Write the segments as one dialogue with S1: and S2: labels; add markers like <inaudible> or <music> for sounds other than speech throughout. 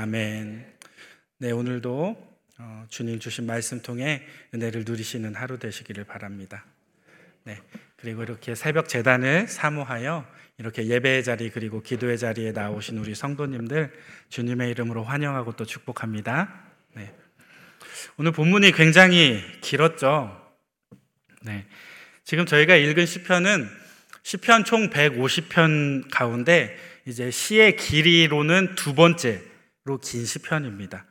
S1: 아멘. 네, 오늘도 어, 주님 주신 말씀 통해 은혜를 누리시는 하루 되시기를 바랍니다. 네, 그리고 이렇게 새벽 재단을 사모하여 이렇게 예배의 자리 그리고 기도의 자리에 나오신 우리 성도님들 주님의 이름으로 환영하고 또 축복합니다. 네. 오늘 본문이 굉장히 길었죠. 네. 지금 저희가 읽은 시편은 시편 총 150편 가운데 이제 시의 길이로는 두 번째 긴 시편입니다.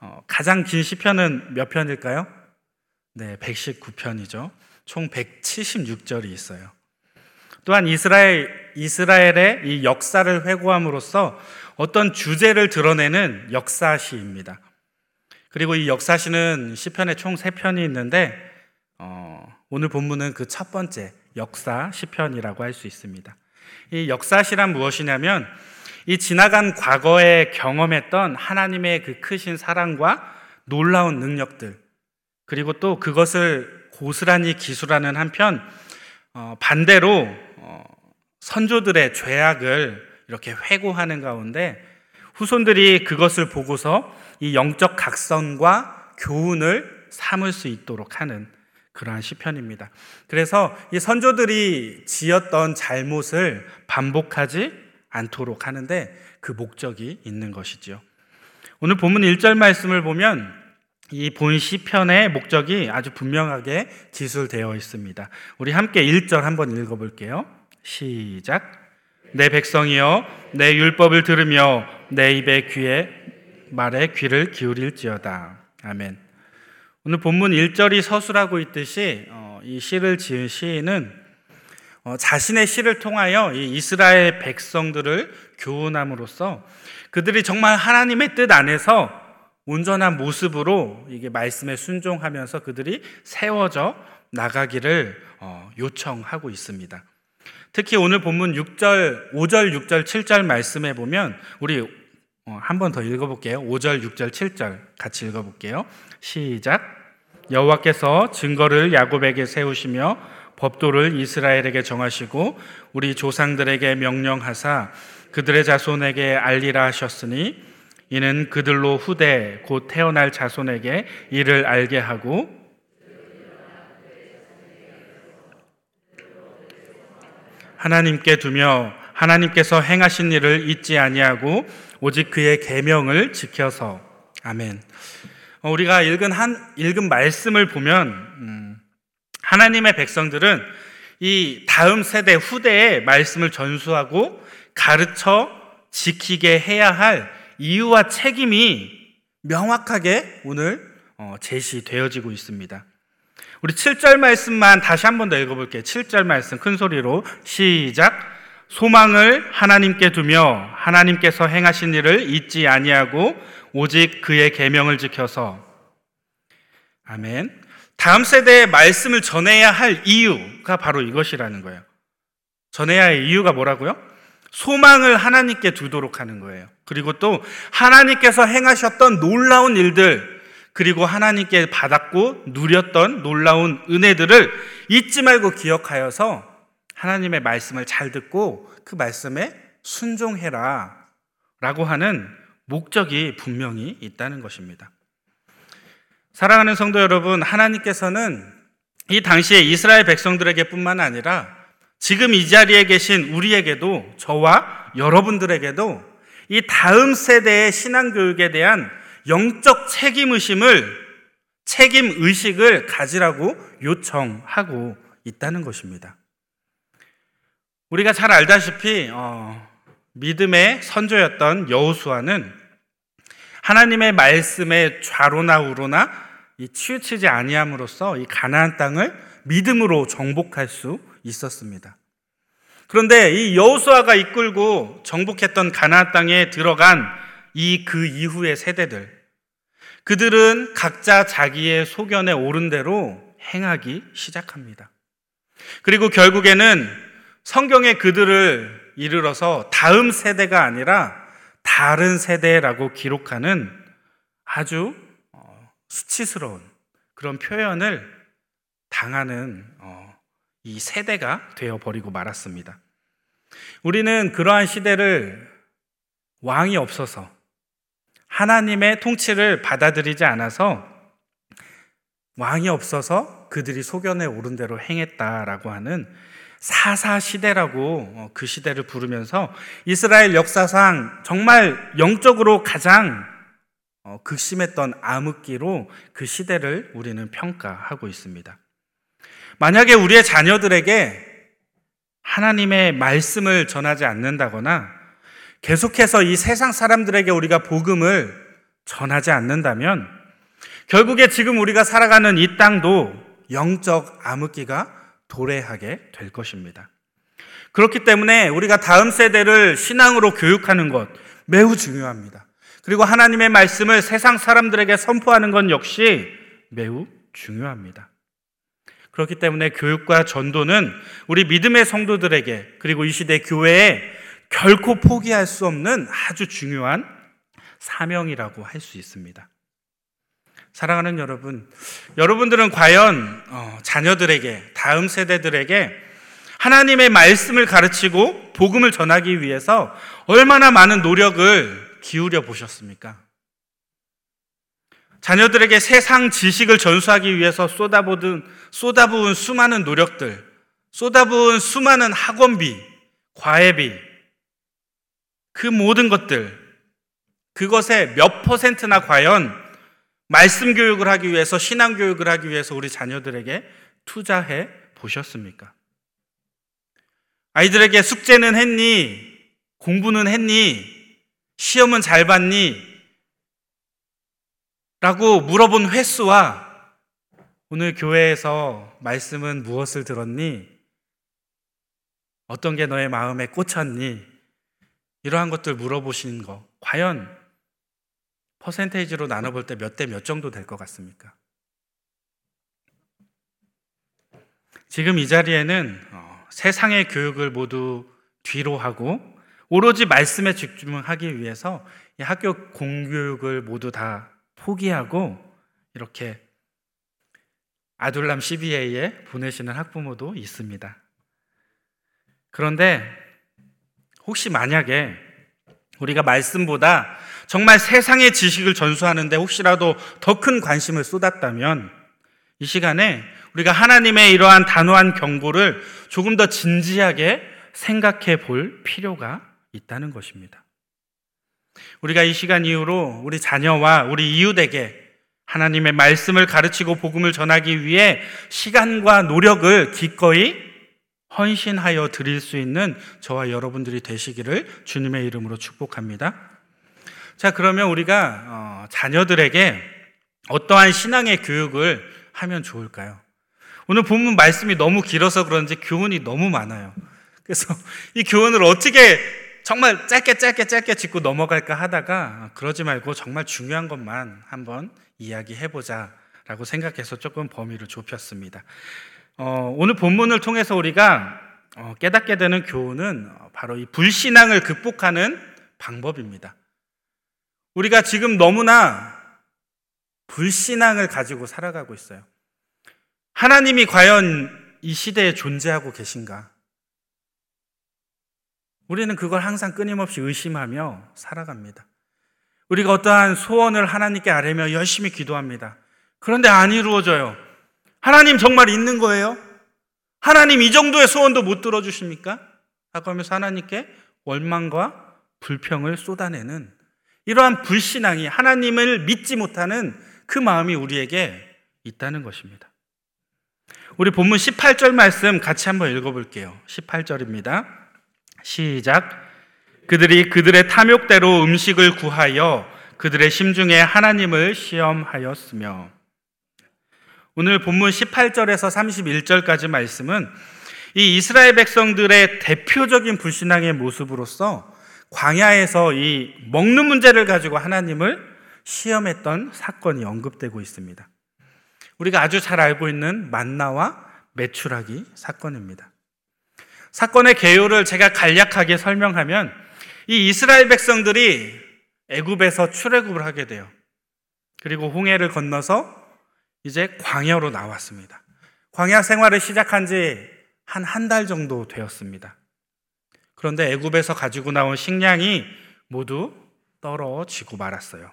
S1: 어, 가장 긴 시편은 몇 편일까요? 네, 119편이죠. 총 176절이 있어요. 또한 이스라엘 이스라엘의 이 역사를 회고함으로써 어떤 주제를 드러내는 역사시입니다. 그리고 이 역사시는 시편에 총세 편이 있는데 어, 오늘 본문은 그 첫 번째 역사 시편이라고 할 수 있습니다. 이 역사시란 무엇이냐면 이 지나간 과거에 경험했던 하나님의 그 크신 사랑과 놀라운 능력들, 그리고 또 그것을 고스란히 기술하는 한편, 어, 반대로 어, 선조들의 죄악을 이렇게 회고하는 가운데 후손들이 그것을 보고서 이 영적 각성과 교훈을 삼을 수 있도록 하는 그러한 시편입니다. 그래서 이 선조들이 지었던 잘못을 반복하지 않도록 하는데 그 목적이 있는 것이죠. 오늘 본문 1절 말씀을 보면 이 본 시편의 목적이 아주 분명하게 기술되어 있습니다. 우리 함께 1절 한번 읽어 볼게요. 시작. 내 백성이여 내 율법을 들으며 내 입의 귀에 말에 귀를 기울일지어다. 아멘. 오늘 본문 1절이 서술하고 있듯이 어, 이 시를 지은 시인은 어, 자신의 시를 통하여 이 이스라엘 백성들을 교훈함으로써 그들이 정말 하나님의 뜻 안에서 온전한 모습으로 이게 말씀에 순종하면서 그들이 세워져 나가기를 어, 요청하고 있습니다. 특히 오늘 본문 6절, 5절, 6절, 7절 말씀에 보면 우리 어, 한번 더 읽어볼게요. 5절, 6절, 7절 같이 읽어볼게요. 시작. 여호와께서 증거를 야곱에게 세우시며 법도를 이스라엘에게 정하시고 우리 조상들에게 명령하사 그들의 자손에게 알리라 하셨으니 이는 그들로 후대 곧 태어날 자손에게 이를 알게 하고 하나님께 두며 하나님께서 행하신 일을 잊지 아니하고 오직 그의 계명을 지켜서 아멘. 어, 우리가 읽은 한 읽은 말씀을 보면 음, 하나님의 백성들은 이 다음 세대 후대의 말씀을 전수하고 가르쳐 지키게 해야 할 이유와 책임이 명확하게 오늘 어, 제시되어지고 있습니다. 우리 7절 말씀만 다시 한 번 더 읽어볼게요. 7절 말씀 큰 소리로 시작. 소망을 하나님께 두며 하나님께서 행하신 일을 잊지 아니하고 오직 그의 계명을 지켜서 아멘. 다음 세대에 말씀을 전해야 할 이유가 바로 이것이라는 거예요. 전해야 할 이유가 뭐라고요? 소망을 하나님께 두도록 하는 거예요. 그리고 또 하나님께서 행하셨던 놀라운 일들, 그리고 하나님께 받았고 누렸던 놀라운 은혜들을 잊지 말고 기억하여서 하나님의 말씀을 잘 듣고 그 말씀에 순종해라 라고 하는 목적이 분명히 있다는 것입니다. 사랑하는 성도 여러분, 하나님께서는 이 당시에 이스라엘 백성들에게 뿐만 아니라 지금 이 자리에 계신 우리에게도 저와 여러분들에게도 이 다음 세대의 신앙 교육에 대한 영적 책임 의심을 책임 의식을 가지라고 요청하고 있다는 것입니다. 우리가 잘 알다시피 어, 믿음의 선조였던 여호수아는 하나님의 말씀에 좌로나 우로나 치우치지 아니함으로써 이 가나안 땅을 믿음으로 정복할 수 있었습니다. 그런데 이 여호수아가 이끌고 정복했던 가나안 땅에 들어간 이 그 이후의 세대들 그들은 각자 자기의 소견에 오른 대로 행하기 시작합니다. 그리고 결국에는 성경에 그들을 이르러서 다음 세대가 아니라 다른 세대라고 기록하는 아주 어, 수치스러운 그런 표현을 당하는 어, 이 세대가 되어 버리고 말았습니다. 우리는 그러한 시대를 왕이 없어서 하나님의 통치를 받아들이지 않아서 왕이 없어서 그들이 소견에 오른 대로 행했다라고 하는 사사 시대라고 어, 그 시대를 부르면서 이스라엘 역사상 정말 영적으로 가장 어, 극심했던 암흑기로 그 시대를 우리는 평가하고 있습니다. 만약에 우리의 자녀들에게 하나님의 말씀을 전하지 않는다거나 계속해서 이 세상 사람들에게 우리가 복음을 전하지 않는다면 결국에 지금 우리가 살아가는 이 땅도 영적 암흑기가 도래하게 될 것입니다. 그렇기 때문에 우리가 다음 세대를 신앙으로 교육하는 것 매우 중요합니다. 그리고 하나님의 말씀을 세상 사람들에게 선포하는 것 역시 매우 중요합니다. 그렇기 때문에 교육과 전도는 우리 믿음의 성도들에게 그리고 이 시대 교회에 결코 포기할 수 없는 아주 중요한 사명이라고 할 수 있습니다. 사랑하는 여러분, 여러분들은 과연 어, 자녀들에게, 다음 세대들에게 하나님의 말씀을 가르치고 복음을 전하기 위해서 얼마나 많은 노력을 기울여 보셨습니까? 자녀들에게 세상 지식을 전수하기 위해서 쏟아부은, 쏟아부은 수많은 노력들, 쏟아부은 수많은 학원비, 과외비, 그 모든 것들, 그것의 몇 퍼센트나 과연 말씀 교육을 하기 위해서, 신앙 교육을 하기 위해서 우리 자녀들에게 투자해 보셨습니까? 아이들에게 숙제는 했니? 공부는 했니? 시험은 잘 봤니? 라고 물어본 횟수와 오늘 교회에서 말씀은 무엇을 들었니? 어떤 게 너의 마음에 꽂혔니? 이러한 것들 물어보시는 거, 과연 퍼센테이지로 나눠볼 때 몇 대 몇 정도 될 것 같습니까? 지금 이 자리에는 어, 세상의 교육을 모두 뒤로 하고 오로지 말씀에 집중하기 위해서 학교 공교육을 모두 다 포기하고 이렇게 아둘람 CBA에 보내시는 학부모도 있습니다. 그런데 혹시 만약에 우리가 말씀보다 정말 세상의 지식을 전수하는데 혹시라도 더 큰 관심을 쏟았다면 이 시간에 우리가 하나님의 이러한 단호한 경고를 조금 더 진지하게 생각해 볼 필요가 있다는 것입니다. 우리가 이 시간 이후로 우리 자녀와 우리 이웃에게 하나님의 말씀을 가르치고 복음을 전하기 위해 시간과 노력을 기꺼이 헌신하여 드릴 수 있는 저와 여러분들이 되시기를 주님의 이름으로 축복합니다. 자, 그러면 우리가 어, 자녀들에게 어떠한 신앙의 교육을 하면 좋을까요? 오늘 본문 말씀이 너무 길어서 그런지 교훈이 너무 많아요. 그래서 이 교훈을 어떻게 정말 짧게 짧게 짧게 짚고 넘어갈까 하다가 그러지 말고 정말 중요한 것만 한번 이야기해보자 라고 생각해서 조금 범위를 좁혔습니다. 어, 오늘 본문을 통해서 우리가 어, 깨닫게 되는 교훈은 바로 이 불신앙을 극복하는 방법입니다. 우리가 지금 너무나 불신앙을 가지고 살아가고 있어요. 하나님이 과연 이 시대에 존재하고 계신가? 우리는 그걸 항상 끊임없이 의심하며 살아갑니다. 우리가 어떠한 소원을 하나님께 아뢰며 열심히 기도합니다. 그런데 안 이루어져요. 하나님 정말 있는 거예요? 하나님 이 정도의 소원도 못 들어주십니까? 하고 하면서 하나님께 원망과 불평을 쏟아내는 이러한 불신앙이 하나님을 믿지 못하는 그 마음이 우리에게 있다는 것입니다. 우리 본문 18절 말씀 같이 한번 읽어볼게요. 18절입니다. 시작. 그들이 그들의 탐욕대로 음식을 구하여 그들의 심중에 하나님을 시험하였으며 오늘 본문 18절에서 31절까지 말씀은 이 이스라엘 백성들의 대표적인 불신앙의 모습으로서 광야에서 이 먹는 문제를 가지고 하나님을 시험했던 사건이 언급되고 있습니다. 우리가 아주 잘 알고 있는 만나와 매출하기 사건입니다. 사건의 개요를 제가 간략하게 설명하면 이 이스라엘 백성들이 애굽에서 출애굽을 하게 돼요. 그리고 홍해를 건너서 이제 광야로 나왔습니다. 광야 생활을 시작한 지 한 한 달 정도 되었습니다. 그런데 애굽에서 가지고 나온 식량이 모두 떨어지고 말았어요.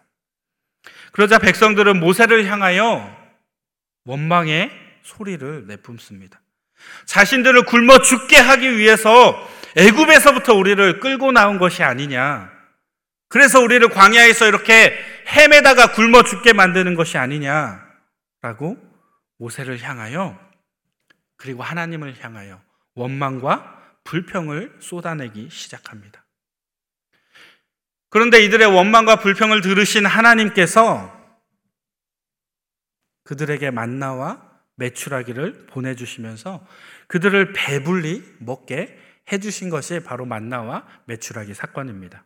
S1: 그러자 백성들은 모세를 향하여 원망의 소리를 내뿜습니다. 자신들을 굶어 죽게 하기 위해서 애굽에서부터 우리를 끌고 나온 것이 아니냐. 그래서 우리를 광야에서 이렇게 헤매다가 굶어 죽게 만드는 것이 아니냐라고 모세를 향하여 그리고 하나님을 향하여 원망과 불평을 쏟아내기 시작합니다. 그런데 이들의 원망과 불평을 들으신 하나님께서 그들에게 만나와 매출하기를 보내주시면서 그들을 배불리 먹게 해주신 것이 바로 만나와 매출하기 사건입니다.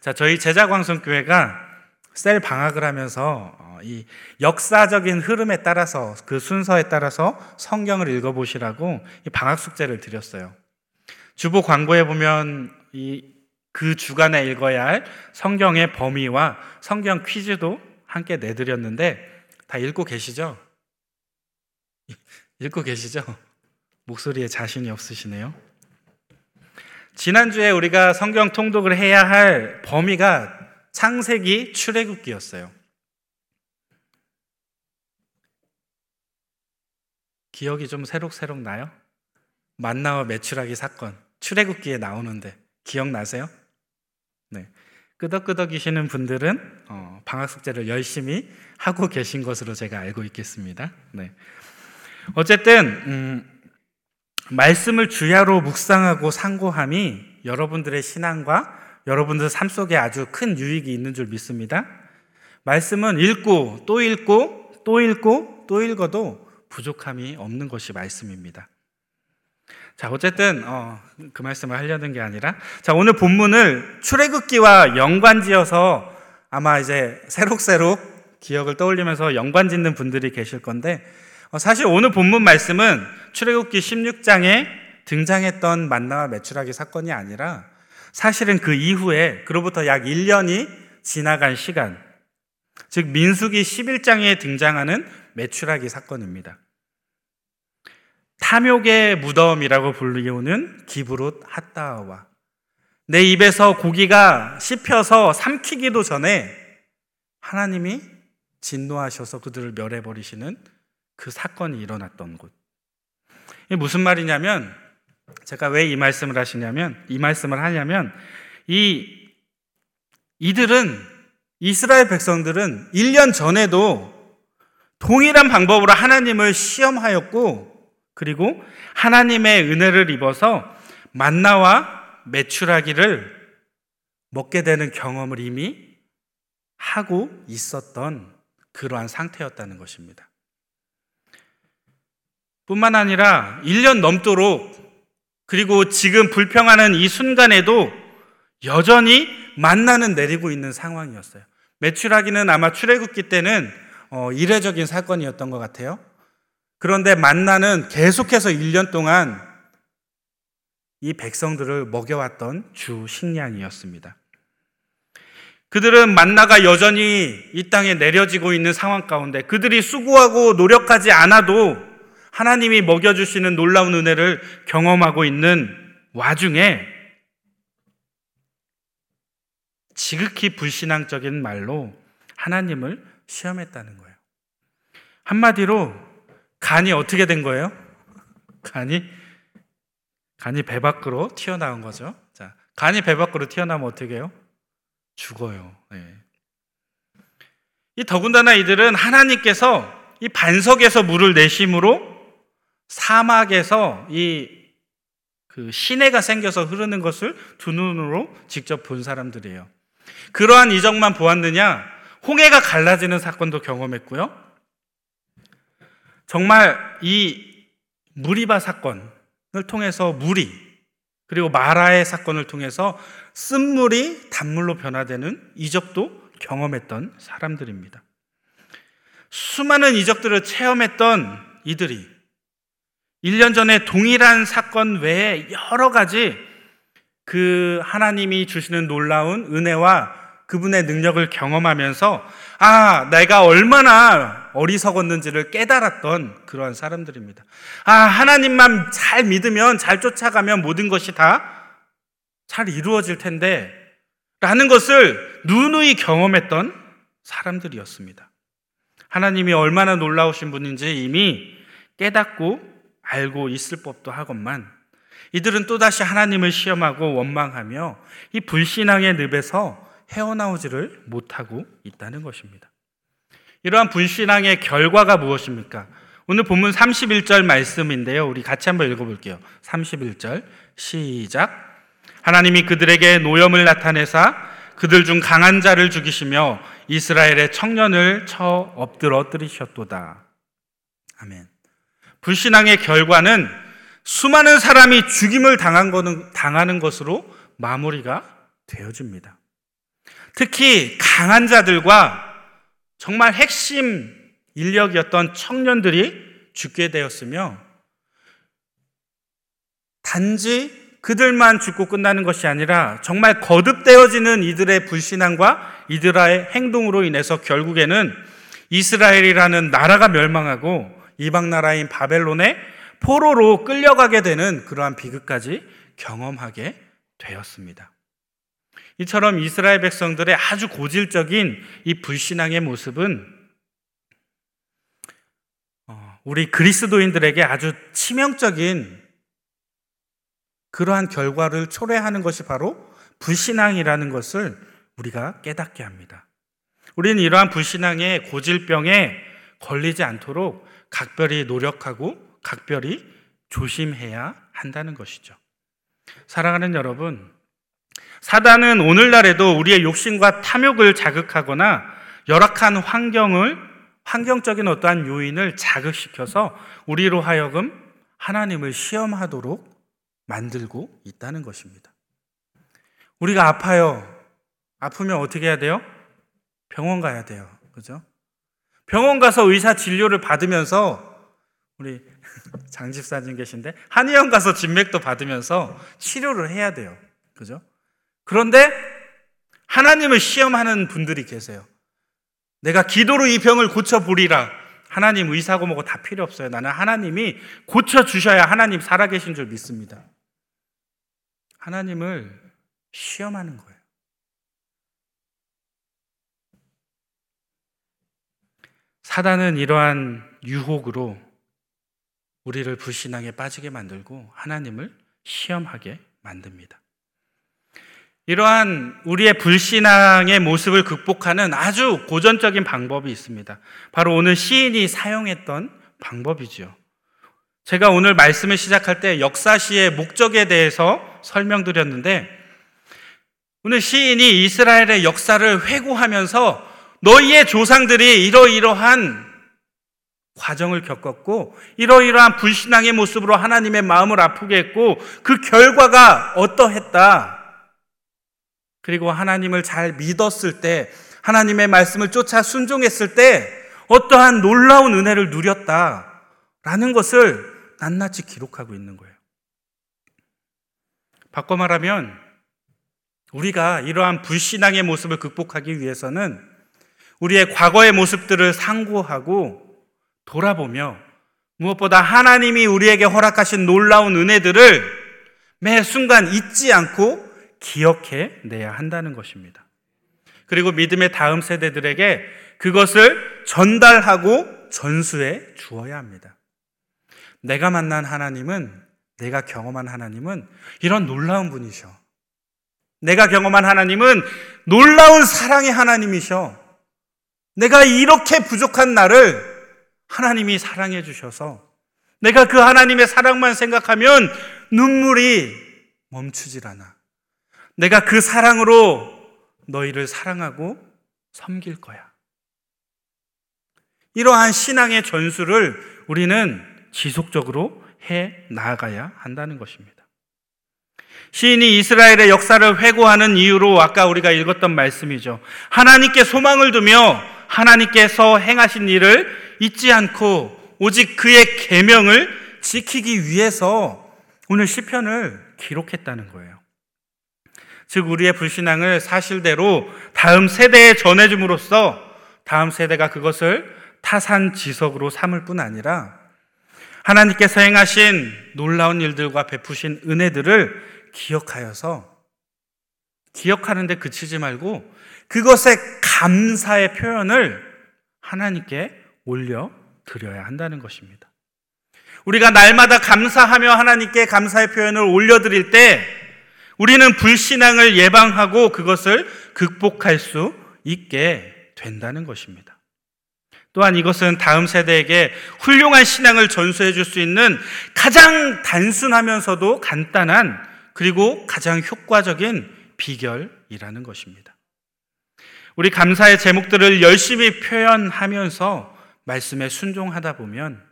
S1: 자, 저희 제자광성교회가 셀 방학을 하면서 어, 이 역사적인 흐름에 따라서 그 순서에 따라서 성경을 읽어보시라고 방학 숙제를 드렸어요. 주보 광고에 보면 이 그 주간에 읽어야 할 성경의 범위와 성경 퀴즈도 함께 내드렸는데 다 읽고 계시죠? <laughs> 읽고 계시죠? 목소리에 자신이 없으시네요. 지난주에 우리가 성경 통독을 해야 할 범위가 창세기 출애굽기였어요. 기억이 좀 새록새록 나요? 만나와 매출하기 사건 출애굽기에 나오는데 기억나세요? 네. 끄덕끄덕이시는 분들은 어, 방학 숙제를 열심히 하고 계신 것으로 제가 알고 있겠습니다. 네. 어쨌든 음, 말씀을 주야로 묵상하고 상고함이 여러분들의 신앙과 여러분들 삶 속에 아주 큰 유익이 있는 줄 믿습니다. 말씀은 읽고 또 읽고 또 읽고 또 읽어도 부족함이 없는 것이 말씀입니다. 자, 어쨌든 어, 그 말씀을 하려는 게 아니라 자, 오늘 본문을 출애굽기와 연관지어서 아마 이제 새록새록 기억을 떠올리면서 연관 짓는 분들이 계실 건데 어, 사실 오늘 본문 말씀은 출애굽기 16장에 등장했던 만나와 매출하기 사건이 아니라 사실은 그 이후에 그로부터 약 1년이 지나간 시간 즉 민수기 11장에 등장하는 매출하기 사건입니다. 탐욕의 무덤이라고 불리우는 기브롯 핫다와 내 입에서 고기가 씹혀서 삼키기도 전에 하나님이 진노하셔서 그들을 멸해버리시는 그 사건이 일어났던 곳. 이게 무슨 말이냐면, 제가 왜 이 말씀을 하시냐면, 이 말씀을 하냐면, 이, 이들은, 이스라엘 백성들은 1년 전에도 동일한 방법으로 하나님을 시험하였고, 그리고 하나님의 은혜를 입어서 만나와 매출하기를 먹게 되는 경험을 이미 하고 있었던 그러한 상태였다는 것입니다. 뿐만 아니라 1년 넘도록 그리고 지금 불평하는 이 순간에도 여전히 만나는 내리고 있는 상황이었어요. 매출하기는 아마 출애굽기 때는 어, 이례적인 사건이었던 것 같아요. 그런데 만나는 계속해서 1년 동안 이 백성들을 먹여왔던 주 식량이었습니다. 그들은 만나가 여전히 이 땅에 내려지고 있는 상황 가운데 그들이 수고하고 노력하지 않아도 하나님이 먹여주시는 놀라운 은혜를 경험하고 있는 와중에 지극히 불신앙적인 말로 하나님을 시험했다는 거예요. 한마디로 간이 어떻게 된 거예요? 간이 간이 배 밖으로 튀어나온 거죠. 자, 간이 배 밖으로 튀어나오면 어떻게 해요? 죽어요. 네. 이 더군다나 이들은 하나님께서 이 반석에서 물을 내심으로 사막에서 이 그 시내가 생겨서 흐르는 것을 두 눈으로 직접 본 사람들이에요. 그러한 이적만 보았느냐? 홍해가 갈라지는 사건도 경험했고요. 정말 이 무리바 사건을 통해서 물이 그리고 마라의 사건을 통해서 쓴물이 단물로 변화되는 이적도 경험했던 사람들입니다. 수많은 이적들을 체험했던 이들이 1년 전에 동일한 사건 외에 여러 가지 그 하나님이 주시는 놀라운 은혜와 그분의 능력을 경험하면서 아, 내가 얼마나 어리석었는지를 깨달았던 그러한 사람들입니다. 아, 하나님만 잘 믿으면, 잘 쫓아가면 모든 것이 다 잘 이루어질 텐데, 라는 것을 누누이 경험했던 사람들이었습니다. 하나님이 얼마나 놀라우신 분인지 이미 깨닫고 알고 있을 법도 하건만 이들은 또다시 하나님을 시험하고 원망하며 이 불신앙의 늪에서 헤어나오지를 못하고 있다는 것입니다. 이러한 불신앙의 결과가 무엇입니까? 오늘 본문 31절 말씀인데요. 우리 같이 한번 읽어볼게요. 31절 시작. 하나님이 그들에게 노염을 나타내사 그들 중 강한 자를 죽이시며 이스라엘의 청년을 쳐 엎드러 뜨리셨도다. 아멘. 불신앙의 결과는 수많은 사람이 죽임을 당한 거는, 당하는 것으로 마무리가 되어집니다. 특히 강한 자들과 정말 핵심 인력이었던 청년들이 죽게 되었으며 단지 그들만 죽고 끝나는 것이 아니라 정말 거듭되어지는 이들의 불신앙과 이들의 행동으로 인해서 결국에는 이스라엘이라는 나라가 멸망하고 이방 나라인 바벨론의 포로로 끌려가게 되는 그러한 비극까지 경험하게 되었습니다. 이처럼 이스라엘 백성들의 아주 고질적인 이 불신앙의 모습은 어, 우리 그리스도인들에게 아주 치명적인 그러한 결과를 초래하는 것이 바로 불신앙이라는 것을 우리가 깨닫게 합니다. 우리는 이러한 불신앙의 고질병에 걸리지 않도록 각별히 노력하고 각별히 조심해야 한다는 것이죠. 사랑하는 여러분, 사단은 오늘날에도 우리의 욕심과 탐욕을 자극하거나 열악한 환경을 환경적인 어떠한 요인을 자극시켜서 우리로 하여금 하나님을 시험하도록 만들고 있다는 것입니다. 우리가 아파요. 아프면 어떻게 해야 돼요? 병원 가야 돼요. 그죠? 병원 가서 의사 진료를 받으면서 우리 <laughs> 장집사님 계신데 한의원 가서 진맥도 받으면서 치료를 해야 돼요. 그죠? 그런데 하나님을 시험하는 분들이 계세요. 내가 기도로 이 병을 고쳐보리라. 하나님 의사고 뭐고 다 필요 없어요. 나는 하나님이 고쳐주셔야 하나님 살아계신 줄 믿습니다. 하나님을 시험하는 거예요. 사단은 이러한 유혹으로 우리를 불신앙에 빠지게 만들고 하나님을 시험하게 만듭니다. 이러한 우리의 불신앙의 모습을 극복하는 아주 고전적인 방법이 있습니다. 바로 오늘 시인이 사용했던 방법이죠. 제가 오늘 말씀을 시작할 때 역사시의 목적에 대해서 설명드렸는데 오늘 시인이 이스라엘의 역사를 회고하면서 너희의 조상들이 이러이러한 과정을 겪었고 이러이러한 불신앙의 모습으로 하나님의 마음을 아프게 했고 그 결과가 어떠했다. 그리고 하나님을 잘 믿었을 때 하나님의 말씀을 쫓아 순종했을 때 어떠한 놀라운 은혜를 누렸다 라는 것을 낱낱이 기록하고 있는 거예요. 바꿔 말하면 우리가 이러한 불신앙의 모습을 극복하기 위해서는 우리의 과거의 모습들을 상고하고 돌아보며 무엇보다 하나님이 우리에게 허락하신 놀라운 은혜들을 매 순간 잊지 않고 기억해 내야 한다는 것입니다. 그리고 믿음의 다음 세대들에게 그것을 전달하고 전수해 주어야 합니다. 내가 만난 하나님은 내가 경험한 하나님은 이런 놀라운 분이셔. 내가 경험한 하나님은 놀라운 사랑의 하나님이셔. 내가 이렇게 부족한 나를 하나님이 사랑해 주셔서 내가 그 하나님의 사랑만 생각하면 눈물이 멈추질 않아. 내가 그 사랑으로 너희를 사랑하고 섬길 거야. 이러한 신앙의 전수를 우리는 지속적으로 해 나가야 한다는 것입니다. 시인이 이스라엘의 역사를 회고하는 이유로 아까 우리가 읽었던 말씀이죠. 하나님께 소망을 두며 하나님께서 행하신 일을 잊지 않고 오직 그의 계명을 지키기 위해서 오늘 시편을 기록했다는 거예요. 즉 우리의 불신앙을 사실대로 다음 세대에 전해 줌으로써 다음 세대가 그것을 타산지석으로 삼을 뿐 아니라 하나님께서 행하신 놀라운 일들과 베푸신 은혜들을 기억하여서 기억하는데 그치지 말고 그것의 감사의 표현을 하나님께 올려 드려야 한다는 것입니다. 우리가 날마다 감사하며 하나님께 감사의 표현을 올려드릴 때 우리는 불신앙을 예방하고 그것을 극복할 수 있게 된다는 것입니다. 또한 이것은 다음 세대에게 훌륭한 신앙을 전수해 줄 수 있는 가장 단순하면서도 간단한 그리고 가장 효과적인 비결이라는 것입니다. 우리 감사의 제목들을 열심히 표현하면서 말씀에 순종하다 보면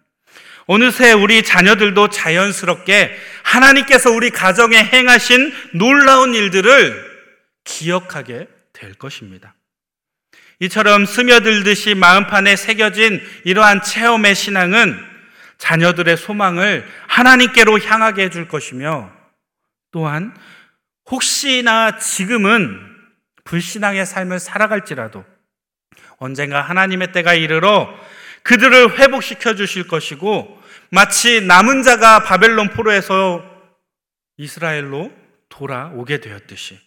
S1: 어느새 우리 자녀들도 자연스럽게 하나님께서 우리 가정에 행하신 놀라운 일들을 기억하게 될 것입니다. 이처럼 스며들듯이 마음판에 새겨진 이러한 체험의 신앙은 자녀들의 소망을 하나님께로 향하게 해줄 것이며 또한 혹시나 지금은 불신앙의 삶을 살아갈지라도 언젠가 하나님의 때가 이르러 그들을 회복시켜 주실 것이고 마치 남은 자가 바벨론 포로에서 이스라엘로 돌아오게 되었듯이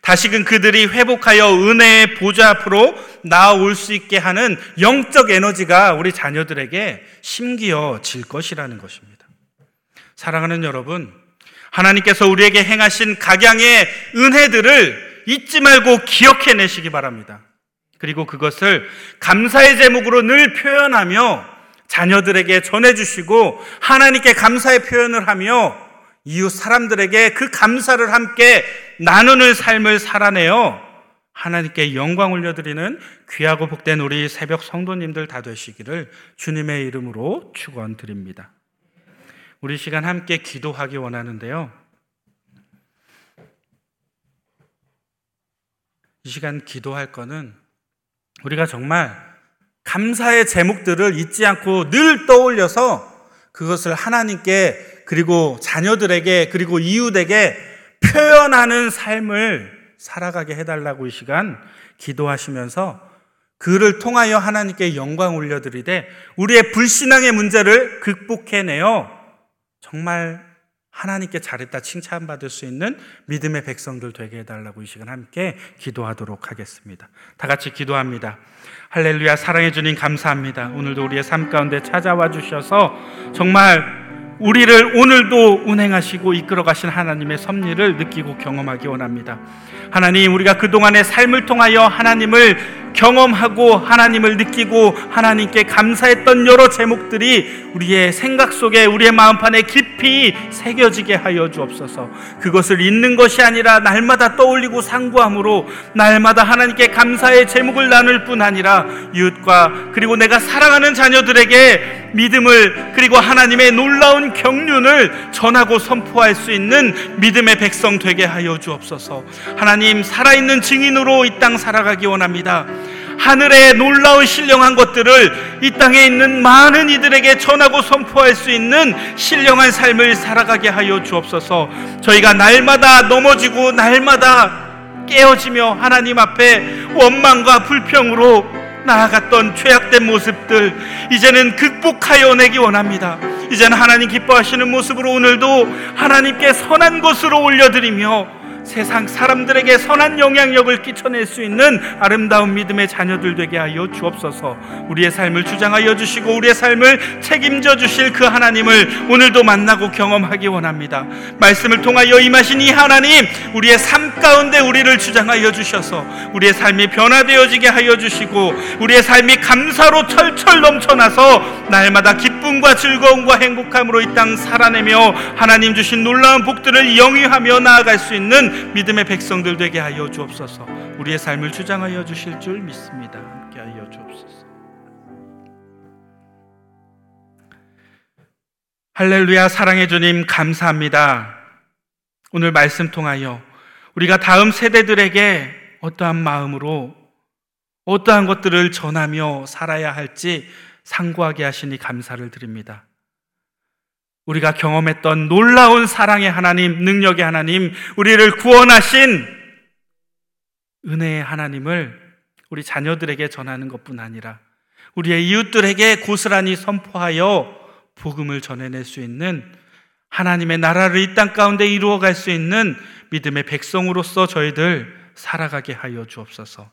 S1: 다시금 그들이 회복하여 은혜의 보좌 앞으로 나아올 수 있게 하는 영적 에너지가 우리 자녀들에게 심기어질 것이라는 것입니다. 사랑하는 여러분, 하나님께서 우리에게 행하신 각양의 은혜들을 잊지 말고 기억해 내시기 바랍니다. 그리고 그것을 감사의 제목으로 늘 표현하며 자녀들에게 전해주시고 하나님께 감사의 표현을 하며 이웃 사람들에게 그 감사를 함께 나누는 삶을 살아내어 하나님께 영광 올려드리는 귀하고 복된 우리 새벽 성도님들 다 되시기를 주님의 이름으로 축원드립니다. 우리 시간 함께 기도하기 원하는데요. 이 시간 기도할 거는 우리가 정말 감사의 제목들을 잊지 않고 늘 떠올려서 그것을 하나님께 그리고 자녀들에게 그리고 이웃에게 표현하는 삶을 살아가게 해달라고 이 시간 기도하시면서 그를 통하여 하나님께 영광 올려드리되 우리의 불신앙의 문제를 극복해내어 정말 하나님께 잘했다 칭찬받을 수 있는 믿음의 백성들 되게 해달라고 이 시간 함께 기도하도록 하겠습니다. 다 같이 기도합니다. 할렐루야 사랑해 주님 감사합니다. 오늘도 우리의 삶 가운데 찾아와 주셔서 정말 우리를 오늘도 운행하시고 이끌어 가신 하나님의 섭리를 느끼고 경험하기 원합니다. 하나님, 우리가 그동안의 삶을 통하여 하나님을 경험하고 하나님을 느끼고 하나님께 감사했던 여러 제목들이 우리의 생각 속에 우리의 마음판에 깊이 새겨지게 하여 주옵소서. 그것을 잊는 것이 아니라 날마다 떠올리고 상고함으로 날마다 하나님께 감사의 제목을 나눌 뿐 아니라 이웃과 그리고 내가 사랑하는 자녀들에게 믿음을 그리고 하나님의 놀라운 경륜을 전하고 선포할 수 있는 믿음의 백성 되게 하여 주옵소서. 하나님 살아있는 증인으로 이 땅 살아가기 원합니다. 하늘의 놀라운 신령한 것들을 이 땅에 있는 많은 이들에게 전하고 선포할 수 있는 신령한 삶을 살아가게 하여 주옵소서. 저희가 날마다 넘어지고 날마다 깨어지며 하나님 앞에 원망과 불평으로 나아갔던 죄악된 모습들 이제는 극복하여 내기 원합니다. 이제는 하나님 기뻐하시는 모습으로 오늘도 하나님께 선한 것으로 올려드리며 세상 사람들에게 선한 영향력을 끼쳐낼 수 있는 아름다운 믿음의 자녀들 되게 하여 주옵소서. 우리의 삶을 주장하여 주시고 우리의 삶을 책임져 주실 그 하나님을 오늘도 만나고 경험하기 원합니다. 말씀을 통하여 임하신 이 하나님, 우리의 삶 가운데 우리를 주장하여 주셔서 우리의 삶이 변화되어지게 하여 주시고 우리의 삶이 감사로 철철 넘쳐나서 날마다 기쁨과 즐거움과 행복함으로 이 땅 살아내며 하나님 주신 놀라운 복들을 영위하며 나아갈 수 있는 믿음의 백성들 되게 하여 주옵소서. 우리의 삶을 주장하여 주실 줄 믿습니다. 함께 하여 주옵소서. 할렐루야 사랑해 주님 감사합니다. 오늘 말씀 통하여 우리가 다음 세대들에게 어떠한 마음으로 어떠한 것들을 전하며 살아야 할지 상고하게 하시니 감사를 드립니다. 우리가 경험했던 놀라운 사랑의 하나님, 능력의 하나님, 우리를 구원하신 은혜의 하나님을 우리 자녀들에게 전하는 것뿐 아니라 우리의 이웃들에게 고스란히 선포하여 복음을 전해낼 수 있는 하나님의 나라를 이 땅 가운데 이루어갈 수 있는 믿음의 백성으로서 저희들 살아가게 하여 주옵소서.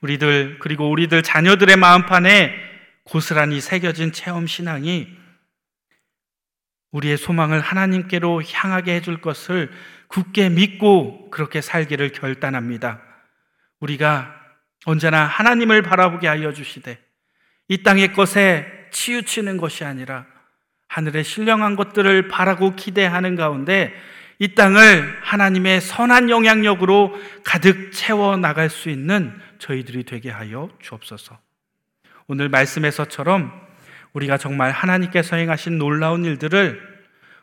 S1: 우리들 그리고 우리들 자녀들의 마음판에 고스란히 새겨진 체험 신앙이 우리의 소망을 하나님께로 향하게 해줄 것을 굳게 믿고 그렇게 살기를 결단합니다. 우리가 언제나 하나님을 바라보게 하여 주시되 이 땅의 것에 치우치는 것이 아니라 하늘의 신령한 것들을 바라고 기대하는 가운데 이 땅을 하나님의 선한 영향력으로 가득 채워 나갈 수 있는 저희들이 되게 하여 주옵소서. 오늘 말씀에서처럼 우리가 정말 하나님께서 행하신 놀라운 일들을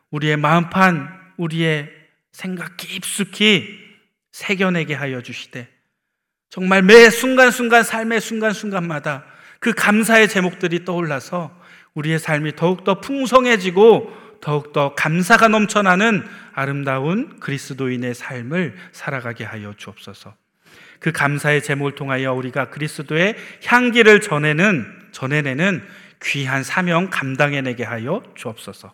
S1: 우리의 마음판, 우리의 생각 깊숙이 새겨내게 하여 주시되 정말 매 순간순간 삶의 순간순간마다 그 감사의 제목들이 떠올라서 우리의 삶이 더욱더 풍성해지고 더욱더 감사가 넘쳐나는 아름다운 그리스도인의 삶을 살아가게 하여 주옵소서. 그 감사의 제목을 통하여 우리가 그리스도의 향기를 전해는 전해내는 귀한 사명 감당해내게 하여 주옵소서.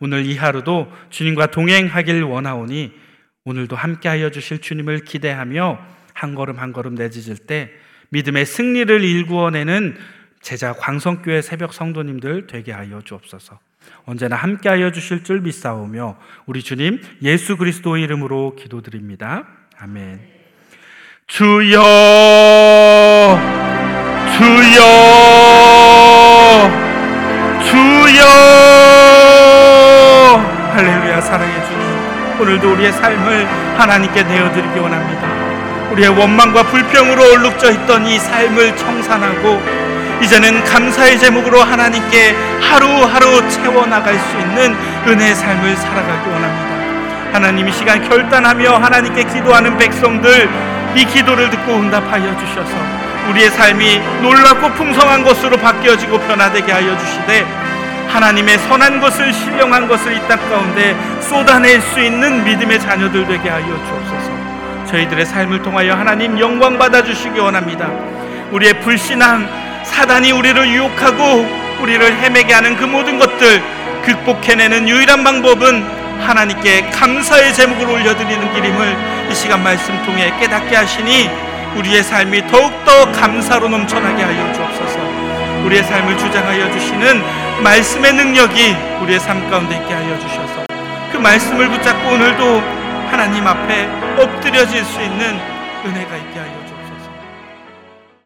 S1: 오늘 이 하루도 주님과 동행하길 원하오니 오늘도 함께하여 주실 주님을 기대하며 한 걸음 한 걸음 내짖을 때 믿음의 승리를 일구어내는 제자 광성교회 새벽 성도님들 되게 하여 주옵소서. 언제나 함께하여 주실 줄 믿사오며 우리 주님 예수 그리스도의 이름으로 기도드립니다. 아멘. 주여 주여 주여 할렐루야 사랑해 주님 오늘도 우리의 삶을 하나님께 내어드리기 원합니다. 우리의 원망과 불평으로 얼룩져 있던 이 삶을 청산하고 이제는 감사의 제목으로 하나님께 하루하루 채워나갈 수 있는 은혜의 삶을 살아가기 원합니다. 하나님 이 시간 결단하며 하나님께 기도하는 백성들 이 기도를 듣고 응답하여 주셔서 우리의 삶이 놀랍고 풍성한 것으로 바뀌어지고 변화되게 하여 주시되 하나님의 선한 것을 신령한 것을 이 땅 가운데 쏟아낼 수 있는 믿음의 자녀들 되게 하여 주옵소서. 저희들의 삶을 통하여 하나님 영광 받아 주시기 원합니다. 우리의 불신앙 사단이 우리를 유혹하고 우리를 헤매게 하는 그 모든 것들 극복해내는 유일한 방법은 하나님께 감사의 제목을 올려드리는 길임을 이 시간 말씀 통해 깨닫게 하시니 우리의 삶이 더욱더 감사로 넘쳐나게 하여 주옵소서 우리의 삶을 주장하여 주시는 말씀의 능력이 우리의 삶 가운데 있게 하여 주셔서 그 말씀을 붙잡고 오늘도 하나님 앞에 엎드려질 수 있는 은혜가 있게 하여